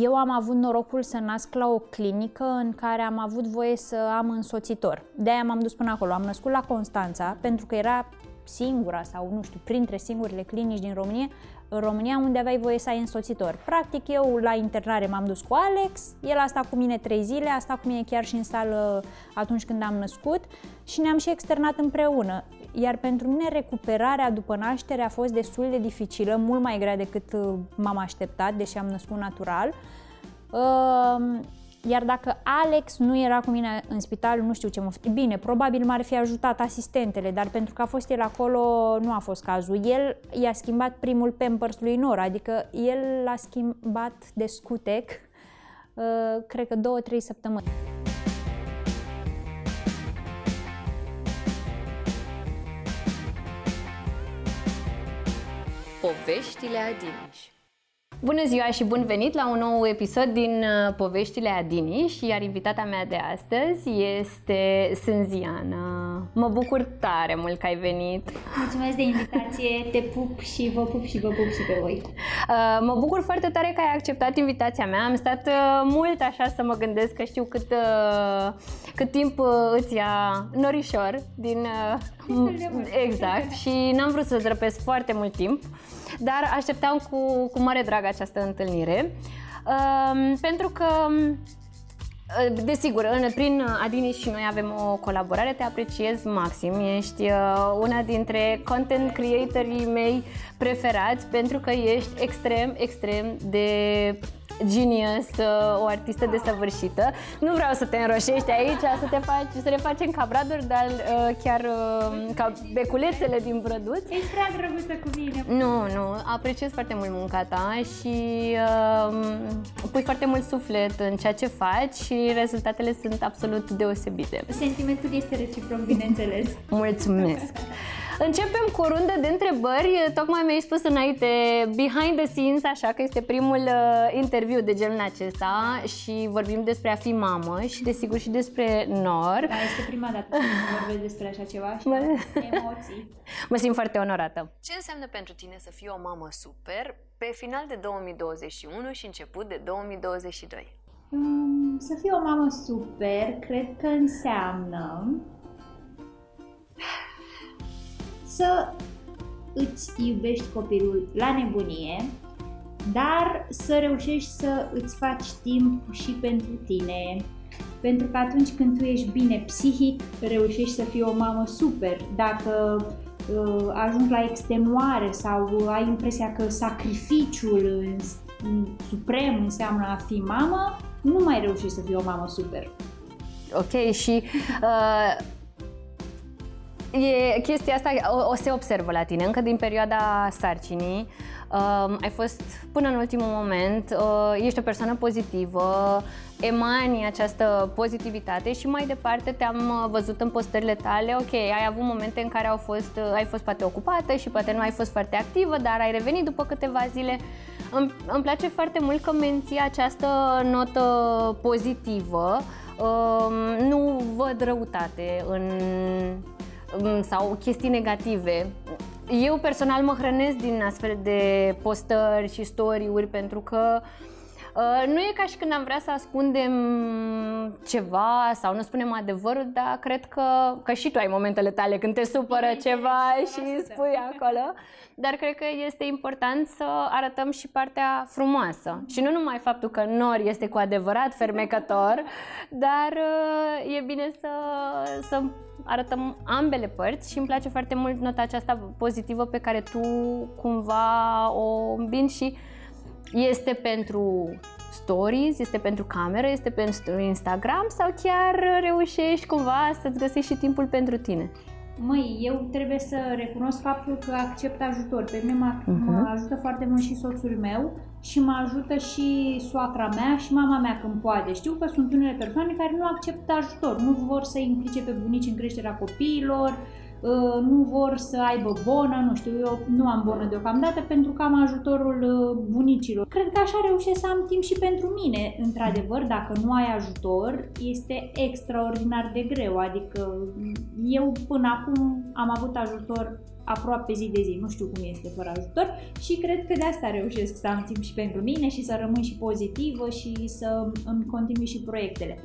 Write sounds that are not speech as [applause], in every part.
eu am avut norocul să nasc la o clinică în care am avut voie să am însoțitor. De-aia m-am dus până acolo. Am născut la Constanța pentru că era singura sau, nu știu, printre singurele clinici din România, în România unde aveai voie să ai însoțitor. Practic, eu la internare m-am dus cu Alex, el a stat cu mine trei zile, a stat cu mine chiar și în sală atunci când am născut și ne-am și externat împreună. Iar pentru mine recuperarea după naștere a fost destul de dificilă, mult mai grea decât uh, m-am așteptat, deși am născut natural. Uh, iar dacă Alex nu era cu mine în spital, nu știu ce mă... Bine, probabil m-ar fi ajutat asistentele, dar pentru că a fost el acolo, nu a fost cazul. El i-a schimbat primul Pampers lui Nora, adică el l-a schimbat de scutec, uh, cred că două-trei săptămâni. Poveștile Adiniș Bună ziua și bun venit la un nou episod din uh, Poveștile Adiniș, iar invitata mea de astăzi este Sânziana. Mă bucur tare mult că ai venit. Mulțumesc de invitație, te pup și vă pup și vă pup și pe voi. Uh, mă bucur foarte tare că ai acceptat invitația mea. Am stat uh, mult așa să mă gândesc că știu cât, cât timp îți ia norișor din... Exact, și n-am vrut să-ți răpesc foarte mult timp dar așteptam cu, cu mare drag această întâlnire. Uh, pentru că uh, Desigur, în, prin Adini și noi avem o colaborare, te apreciez maxim, ești uh, una dintre content creatorii mei preferați pentru că ești extrem, extrem de genius, o artistă desăvârșită. Nu vreau să te înroșești aici, să te faci, să le facem ca braduri, dar uh, chiar uh, ca beculețele din brăduț. Ești prea drăguță cu mine. Nu, nu, apreciez foarte mult munca ta și uh, pui foarte mult suflet în ceea ce faci și rezultatele sunt absolut deosebite. Sentimentul este reciproc, bineînțeles. Mulțumesc! Începem cu o rundă de întrebări. Tocmai mi-ai spus înainte, behind the scenes, așa că este primul uh, interviu de genul acesta și vorbim despre a fi mamă și desigur și despre nor. Da, este prima dată când vorbesc despre așa ceva și emoții. [laughs] Mă simt foarte onorată. Ce înseamnă pentru tine să fii o mamă super pe final de 2021 și început de 2022? Um, să fii o mamă super, cred că înseamnă să îți iubești copilul la nebunie, dar să reușești să îți faci timp și pentru tine. Pentru că atunci când tu ești bine psihic, reușești să fii o mamă super. Dacă uh, ajungi la extenuare sau ai impresia că sacrificiul suprem înseamnă a fi mamă, nu mai reușești să fii o mamă super. Ok, și uh, E, chestia asta o, o se observă la tine încă din perioada sarcinii. Uh, ai fost până în ultimul moment, uh, ești o persoană pozitivă, emani această pozitivitate și mai departe te-am uh, văzut în postările tale, ok, ai avut momente în care au fost, uh, ai fost poate ocupată și poate nu ai fost foarte activă, dar ai revenit după câteva zile. Îmi, îmi place foarte mult că menții această notă pozitivă, uh, nu văd răutate în Mm, sau chestii negative. Eu personal mă hrănesc din astfel de postări și story-uri pentru că Uh, nu e ca și când am vrea să ascundem ceva sau nu spunem adevărul, dar cred că, că și tu ai momentele tale când te supără e, ceva și [laughs] spui acolo. Dar cred că este important să arătăm și partea frumoasă. Și nu numai faptul că nor este cu adevărat fermecător, [laughs] dar uh, e bine să, să arătăm ambele părți și îmi place foarte mult nota aceasta pozitivă pe care tu cumva o îmbini și este pentru stories, este pentru cameră, este pentru Instagram sau chiar reușești cumva să-ți găsești și timpul pentru tine? Măi, eu trebuie să recunosc faptul că accept ajutor. Pe mine mă, uh-huh. mă ajută foarte mult și soțul meu și mă ajută și soacra mea și mama mea când poate. Știu că sunt unele persoane care nu acceptă ajutor, nu vor să implice pe bunici în creșterea copiilor, uh, nu vor să aibă bonă, nu știu, eu nu am bonă deocamdată pentru că am ajutorul uh, bunicilor. Cred că așa reușesc să am timp și pentru mine. Într-adevăr, dacă nu ai ajutor, este extraordinar de greu, adică eu până acum am avut ajutor aproape zi de zi, nu știu cum este fără ajutor și cred că de asta reușesc să am timp și pentru mine și să rămân și pozitivă și să îmi continui și proiectele.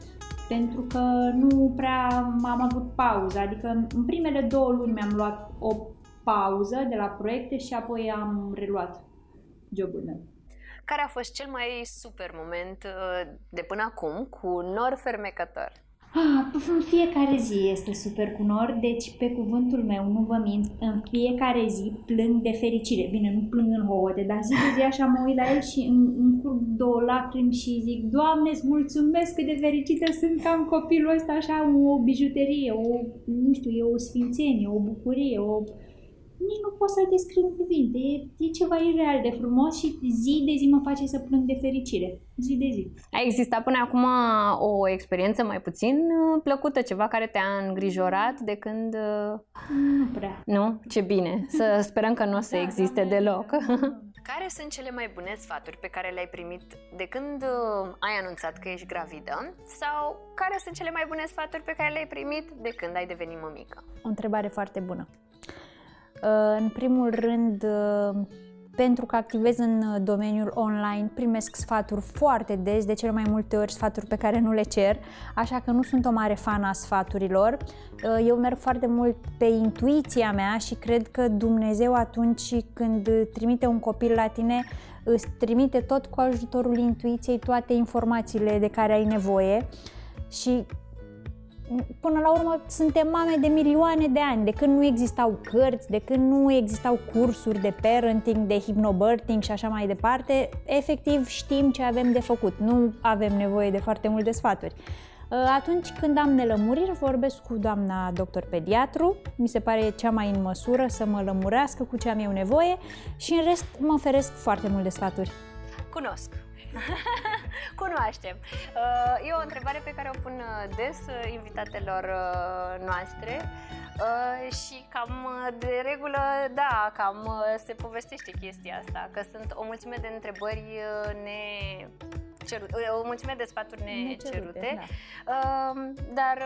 Pentru că nu prea am avut pauză, adică în primele două luni mi-am luat o pauză de la proiecte și apoi am reluat jobul meu. Care a fost cel mai super moment uh, de până acum cu nor fermecător? Ah, în fiecare zi este super cu nor, deci pe cuvântul meu, nu vă mint, în fiecare zi plâng de fericire. Bine, nu plâng în hohote, dar zi de zi așa mă uit la el și îmi, îmi curg două lacrimi și zic, Doamne, îți mulțumesc cât de fericită sunt că am copilul ăsta așa, o bijuterie, o, nu știu, e o sfințenie, o bucurie, o nici nu pot să-l descriu în cuvinte. E, e ceva ireal de frumos și zi de zi mă face să plâng de fericire. Zi de zi. A existat până acum o experiență mai puțin uh, plăcută, ceva care te-a îngrijorat de când... Uh, nu prea. Nu? Ce bine. Să sperăm că nu o să [laughs] da, existe da, deloc. [laughs] Care sunt cele mai bune sfaturi pe care le-ai primit de când uh, ai anunțat că ești gravidă? Sau care sunt cele mai bune sfaturi pe care le-ai primit de când ai devenit mămică? O întrebare foarte bună. Uh, în primul rând, uh, pentru că activez în domeniul online, primesc sfaturi foarte des, de cele mai multe ori sfaturi pe care nu le cer, așa că nu sunt o mare fan a sfaturilor. Uh, eu merg foarte mult pe intuiția mea și cred că Dumnezeu atunci când trimite un copil la tine, îți trimite tot cu ajutorul intuiției toate informațiile de care ai nevoie și până la urmă suntem mame de milioane de ani, de când nu existau cărți, de când nu existau cursuri de parenting, de hypnobirthing și așa mai departe, efectiv știm ce avem de făcut, nu avem nevoie de foarte multe sfaturi. Uh, atunci când am nelămuriri, vorbesc cu doamna doctor pediatru, mi se pare cea mai în măsură să mă lămurească cu ce am eu nevoie și în rest mă oferesc foarte multe sfaturi. Cunosc [laughs] Cunoaștem. Uh, e o întrebare pe care o pun uh, des uh, invitatelor noastre și cam de regulă, da, cam se povestește chestia asta, că sunt o mulțime de întrebări ne cerute, o mulțime de sfaturi necerute, da. dar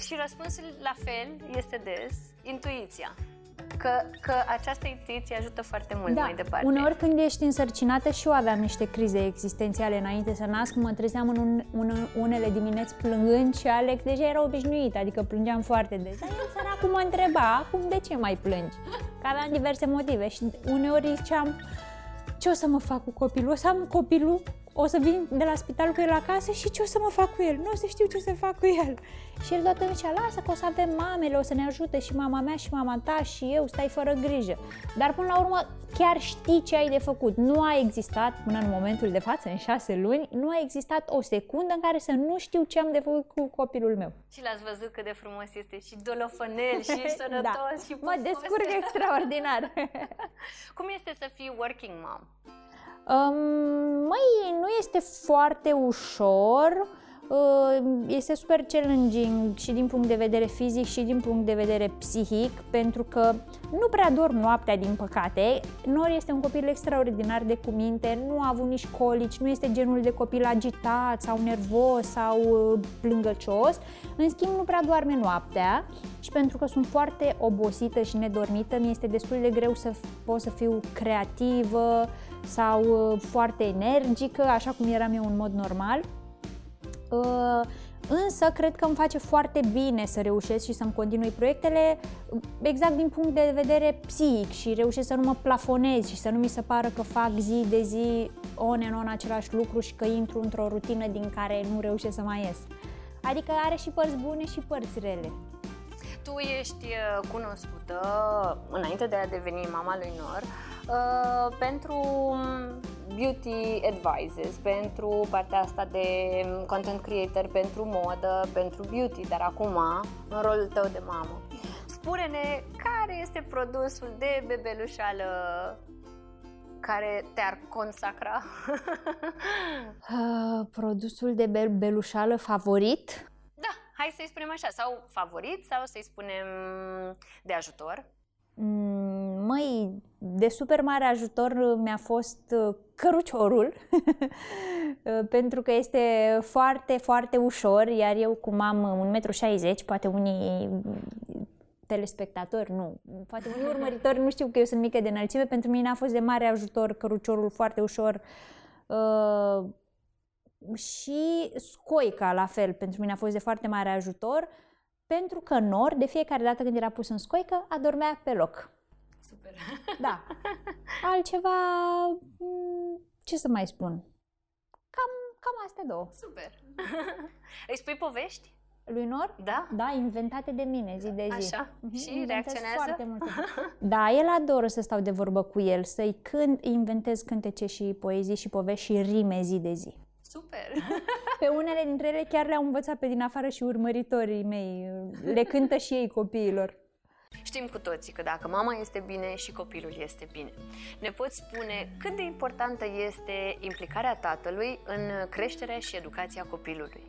și răspunsul la fel este des intuiția că, că această intuiție ajută foarte mult da. mai departe. Uneori când ești însărcinată și eu aveam niște crize existențiale înainte să nasc, mă trezeam în un, un, unele dimineți plângând și Alex deja era obișnuit, adică plângeam foarte des. Dar el săracul mă întreba, acum de ce mai plângi? Că aveam diverse motive și uneori ziceam, ce o să mă fac cu copilul? O să am copilul o să vin de la spital cu el acasă și ce o să mă fac cu el? Nu o să știu ce să fac cu el. Și el toată zicea, lasă că o să avem mamele, o să ne ajute și mama mea și mama ta și eu, stai fără grijă. Dar până la urmă chiar știi ce ai de făcut. Nu a existat până în momentul de față, în șase luni, nu a existat o secundă în care să nu știu ce am de făcut cu copilul meu. Și l-ați văzut cât de frumos este și dolofănel și [laughs] da. sănătos da. și pufos. Mă descurc [laughs] extraordinar. [laughs] Cum este să fii working mom? Um, măi, nu este foarte ușor, uh, este super challenging și din punct de vedere fizic și din punct de vedere psihic, pentru că nu prea dorm noaptea, din păcate. Nor este un copil extraordinar de cuminte, nu a avut nici colici, nu este genul de copil agitat sau nervos sau uh, plângăcios. În schimb, nu prea doarme noaptea și pentru că sunt foarte obosită și nedormită, mi este destul de greu să pot să fiu creativă, sau uh, foarte energică, așa cum eram eu în mod normal. Uh, însă cred că îmi face foarte bine să reușesc și să-mi continui proiectele exact din punct de vedere psihic și reușesc să nu mă plafonez și să nu mi se pară că fac zi de zi on and on același lucru și că intru într-o rutină din care nu reușesc să mai ies. Adică are și părți bune și părți rele. Tu ești uh, cunoscută înainte de a deveni mama lui Nor Uh, pentru beauty advices, pentru partea asta de content creator, pentru modă, pentru beauty, dar acum, în rolul tău de mamă, spune-ne care este produsul de bebelușală care te-ar consacra? [laughs] uh, produsul de bebelușală favorit? Hai să-i spunem așa, sau favorit sau să-i spunem de ajutor? Mm, măi, de super mare ajutor mi-a fost uh, căruciorul, [laughs] pentru că este foarte, foarte ușor, iar eu cum am 1,60 m, poate unii telespectatori, nu, poate unii urmăritori nu știu că eu sunt mică de înălțime, pentru mine a fost de mare ajutor căruciorul foarte ușor uh, și scoica la fel, pentru mine a fost de foarte mare ajutor, pentru că Nor, de fiecare dată când era pus în scoică, adormea pe loc. Super! Da. [laughs] Altceva, mm, ce să mai spun? Cam, cam astea două. Super! [laughs] Îi spui povești? Lui Nor? Da. Da, inventate de mine zi de zi. Așa. Uh-huh. Și reacționează? Foarte multe. [laughs] da, el adoră să stau de vorbă cu el, să-i când inventez cântece și poezii și povești și rime zi de zi. Super! [laughs] Pe unele dintre ele chiar le-au învățat pe din afară și urmăritorii mei. Le cântă și ei copiilor. Știm cu toții că dacă mama este bine și copilul este bine. Ne poți spune cât de importantă este implicarea tatălui în creșterea și educația copilului?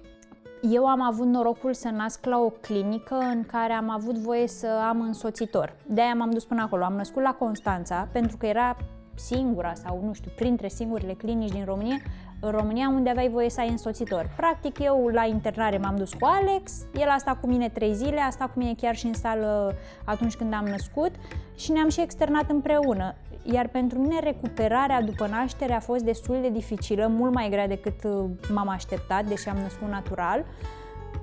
Eu am avut norocul să nasc la o clinică în care am avut voie să am însoțitor. De-aia m-am dus până acolo. Am născut la Constanța pentru că era singura sau, nu știu, printre singurele clinici din România în România unde aveai voie să ai însoțitor. Practic eu la internare m-am dus cu Alex, el a stat cu mine trei zile, a stat cu mine chiar și în sală atunci când am născut și ne-am și externat împreună. Iar pentru mine recuperarea după naștere a fost destul de dificilă, mult mai grea decât uh, m-am așteptat, deși am născut natural.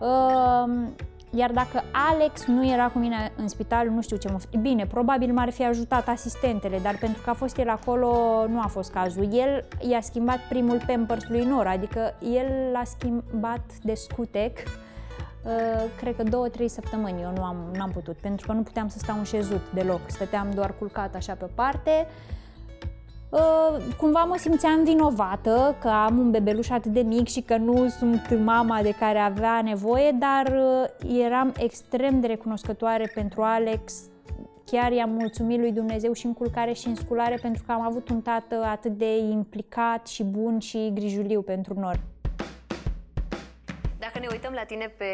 Uh, iar dacă Alex nu era cu mine în spital, nu știu ce mă... Bine, probabil m-ar fi ajutat asistentele, dar pentru că a fost el acolo, nu a fost cazul. El i-a schimbat primul Pampers lui Nora, adică el l-a schimbat de scutec, uh, cred că două, trei săptămâni eu nu am, nu am putut, pentru că nu puteam să stau în șezut deloc, stăteam doar culcat așa pe parte. Uh, cumva mă simțeam vinovată că am un bebeluș atât de mic și că nu sunt mama de care avea nevoie, dar uh, eram extrem de recunoscătoare pentru Alex. Chiar i-am mulțumit lui Dumnezeu și în culcare și în sculare pentru că am avut un tată atât de implicat și bun și grijuliu pentru noi. Dacă ne uităm la tine pe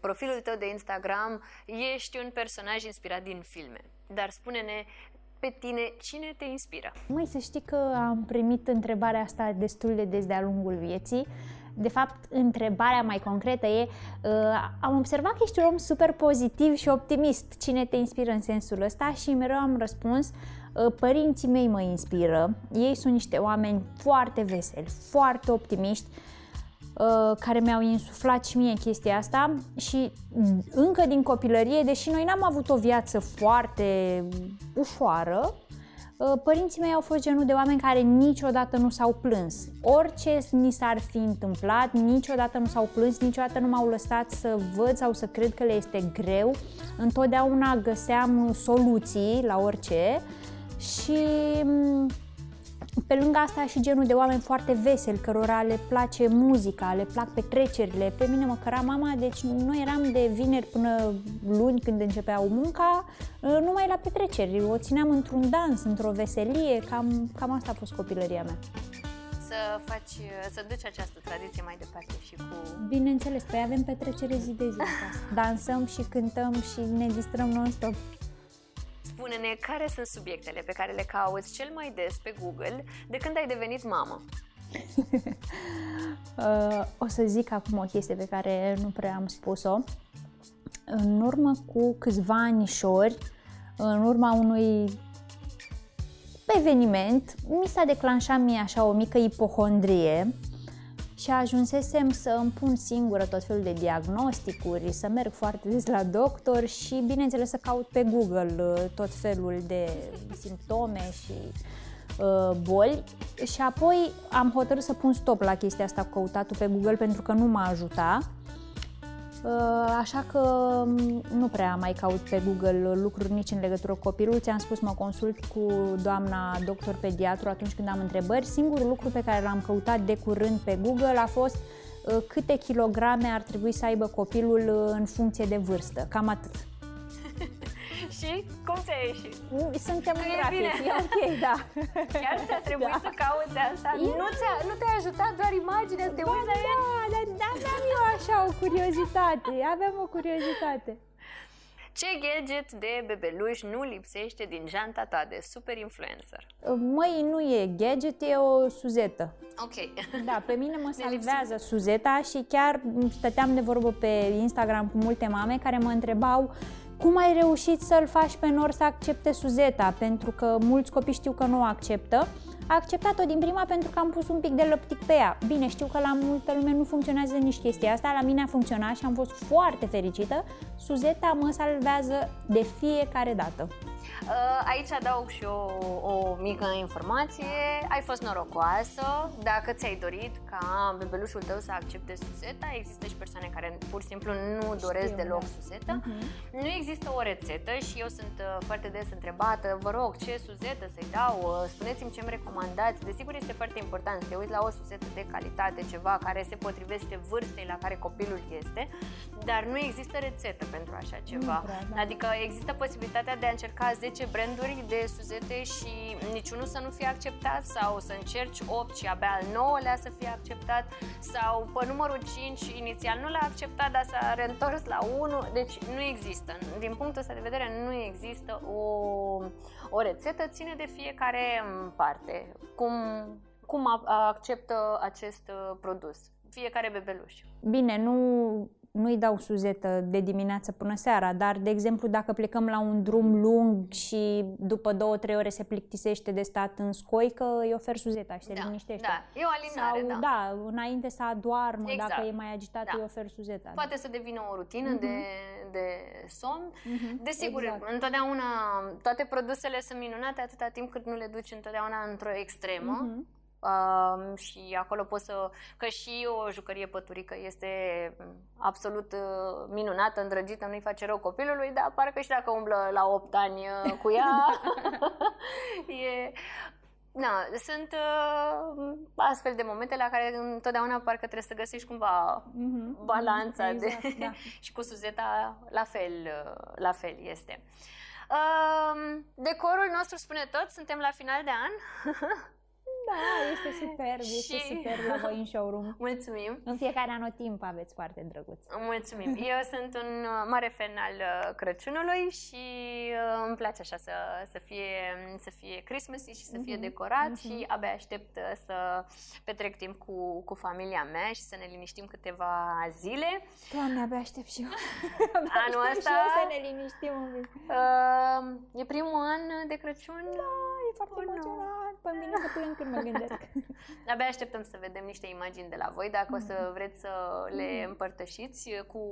profilul tău de Instagram, ești un personaj inspirat din filme. Dar spune-ne pe tine, cine te inspiră? Mai să știi că am primit întrebarea asta destul de des de-a lungul vieții. De fapt, întrebarea mai concretă e, uh, am observat că ești un om super pozitiv și optimist. Cine te inspiră în sensul ăsta? Și mereu am răspuns, uh, părinții mei mă inspiră. Ei sunt niște oameni foarte veseli, foarte optimiști, Uh, care mi-au insuflat și mie chestia asta și încă din copilărie, deși noi n-am avut o viață foarte ușoară, uh, părinții mei au fost genul de oameni care niciodată nu s-au plâns. Orice ni s-ar fi întâmplat, niciodată nu s-au plâns, niciodată nu m-au lăsat să văd sau să cred că le este greu. Întotdeauna găseam soluții la orice și mm, pe lângă asta și genul de oameni foarte veseli, cărora le place muzica, le plac petrecerile. Pe mine mă căra mama, deci noi eram de vineri până luni când începeau munca, ă, numai la petreceri. O țineam într-un dans, într-o veselie, cam, cam asta a fost copilăria mea să faci, să duci această tradiție mai departe și cu... Bineînțeles, păi avem petrecere zi de zi Dansăm și cântăm și ne distrăm non-stop. Spune-ne care sunt subiectele pe care le cauți cel mai des pe Google de când ai devenit mamă. [laughs] uh, o să zic acum o chestie pe care nu prea am spus-o. În urmă cu câțiva anișori, în urma unui eveniment, mi s-a declanșat mie așa o mică ipohondrie și ajunsesem să îmi pun singură tot felul de diagnosticuri, să merg foarte des la doctor și, bineînțeles, să caut pe Google uh, tot felul de simptome și uh, boli. Și apoi am hotărât să pun stop la chestia asta cu căutatul pe Google pentru că nu m-a ajutat. Uh, așa că mm, nu prea mai caut pe Google lucruri nici în legătură cu copilul. Ți-am spus, mă consult cu doamna doctor pediatru atunci când am întrebări. Singurul lucru pe care l-am căutat de curând pe Google a fost uh, câte kilograme ar trebui să aibă copilul uh, în funcție de vârstă. Cam atât. [laughs] Și cum ți-a ieșit? Suntem în grafic, e, e ok, da. [laughs] Chiar ți-a trebuit da. să cauți asta? Nu, ți-a, nu te-a ajutat doar imaginea să te da, uiți la da, da, da, da, eu așa o curiozitate, aveam o curiozitate. Ce gadget de bebeluș nu lipsește din janta ta de super influencer? Măi, nu e gadget, e o suzetă. Ok. [laughs] Da, pe mine mă salvează suzeta și chiar stăteam de vorbă pe Instagram cu multe mame care mă întrebau cum ai reușit să-l faci pe Nor să accepte suzeta, pentru că mulți copii știu că nu o acceptă a acceptat-o din prima pentru că am pus un pic de lăptic pe ea. Bine, știu că la multă lume nu funcționează nici chestia asta, la mine a funcționat și am fost foarte fericită. Suzeta mă salvează de fiecare dată. Uh, aici adaug și o, o mică informație. Ai fost norocoasă dacă ți-ai dorit ca bebelușul tău să accepte suseta. Există și persoane care pur și simplu nu doresc Știu, deloc da. suseta. Uh-huh. Nu există o rețetă și eu sunt uh, foarte des întrebată, vă rog, ce suzetă să-i dau? Uh, spuneți-mi ce-mi recomandați. Desigur este foarte important să te uiți la o suzetă de calitate, ceva care se potrivește vârstei la care copilul este, dar nu există rețetă pentru așa ceva. Prea, da. Adică există posibilitatea de a încerca 10 branduri de suzete și niciunul să nu fie acceptat sau să încerci 8 și abia al 9-lea să fie acceptat sau pe numărul 5 inițial nu l-a acceptat, dar s-a reîntors la 1. Deci nu există. Din punctul ăsta de vedere nu există o, o rețetă, ține de fiecare parte. Cum, cum acceptă acest uh, produs fiecare bebeluș. Bine, nu nu-i dau suzetă de dimineață până seara, dar, de exemplu, dacă plecăm la un drum lung și după două, trei ore se plictisește de stat în scoică, îi ofer suzeta și se da, liniștește. Da, e o alinare, Sau, da. da, înainte să adoarmă, exact. dacă e mai agitat, da. îi ofer suzeta. Poate da. să devină o rutină uh-huh. de, de somn. Uh-huh. Desigur, exact. întotdeauna toate produsele sunt minunate atâta timp cât nu le duci întotdeauna într-o extremă. Uh-huh Uh, și acolo poți să... Că și o jucărie păturică este absolut uh, minunată, îndrăgită, nu-i face rău copilului, dar parcă și dacă umblă la 8 ani uh, cu ea, [laughs] e... Na, sunt uh, astfel de momente la care întotdeauna parcă trebuie să găsești cumva mm-hmm, balanța exact, de... da. [laughs] și cu Suzeta la fel, uh, la fel este. Uh, decorul nostru spune tot, suntem la final de an. [laughs] Da, este superb, este și... superb la voi în showroom. [laughs] Mulțumim! În fiecare anotimp aveți foarte drăguț. Mulțumim! Eu [laughs] sunt un uh, mare fan al uh, Crăciunului și uh, îmi place așa să, să, fie, să fie Christmas și să fie uh-huh. decorat uh-huh. și abia aștept să petrec timp cu, cu familia mea și să ne liniștim câteva zile. Doamne, abia aștept și eu. [laughs] Anul ăsta... Și eu să ne liniștim un pic. Uh, e primul an de Crăciun. Da, e foarte oh, emoționant. Păi vine să plâng când mă gândesc. [laughs] Abia așteptăm să vedem niște imagini de la voi, dacă o să mm. vreți să le mm. împărtășiți cu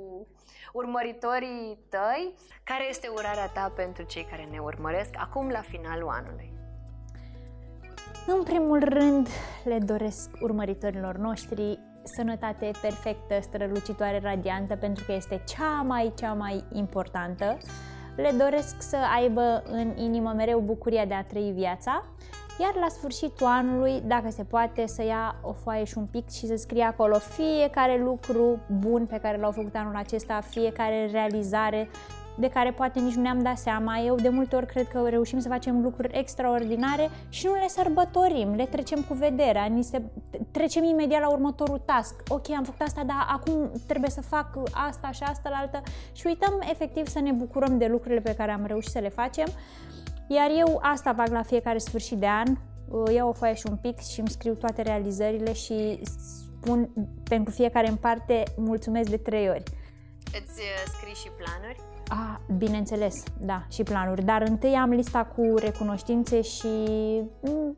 urmăritorii tăi. Care este urarea ta pentru cei care ne urmăresc acum la finalul anului? În primul rând, le doresc urmăritorilor noștri sănătate perfectă, strălucitoare, radiantă, pentru că este cea mai, cea mai importantă. Le doresc să aibă în inimă mereu bucuria de a trăi viața iar la sfârșitul anului, dacă se poate, să ia o foaie și un pic și să scrie acolo fiecare lucru bun pe care l-au făcut anul acesta, fiecare realizare de care poate nici nu ne-am dat seama. Eu de multe ori cred că reușim să facem lucruri extraordinare și nu le sărbătorim, le trecem cu vederea, ni se, trecem imediat la următorul task. Ok, am făcut asta, dar acum trebuie să fac asta și asta la altă și uităm efectiv să ne bucurăm de lucrurile pe care am reușit să le facem. Iar eu asta fac la fiecare sfârșit de an, iau o foaie și un pic și îmi scriu toate realizările și spun pentru fiecare în parte mulțumesc de trei ori. Îți uh, scrii și planuri? Ah, bineînțeles, da, și planuri. Dar întâi am lista cu recunoștințe și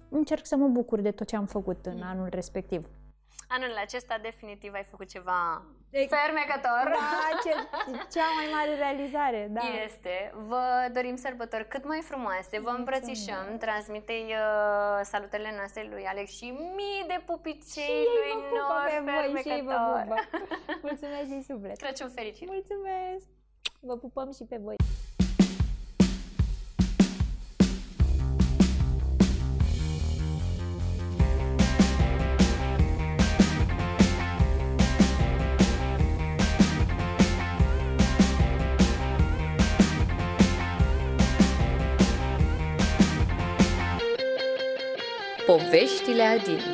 încerc să mă bucur de tot ce am făcut în mm. anul respectiv. Anul acesta definitiv ai făcut ceva fermecător. Da, ce, cea mai mare realizare, da. Este. Vă dorim sărbători cât mai frumoase, vă îmbrățișăm, transmitei uh, salutele noastre lui Alex și mii de pupicei și lui Nor fermecător. Mulțumesc din suflet. Crăciun fericit. Mulțumesc. Vă pupăm și pe voi. Poveștile Adiniș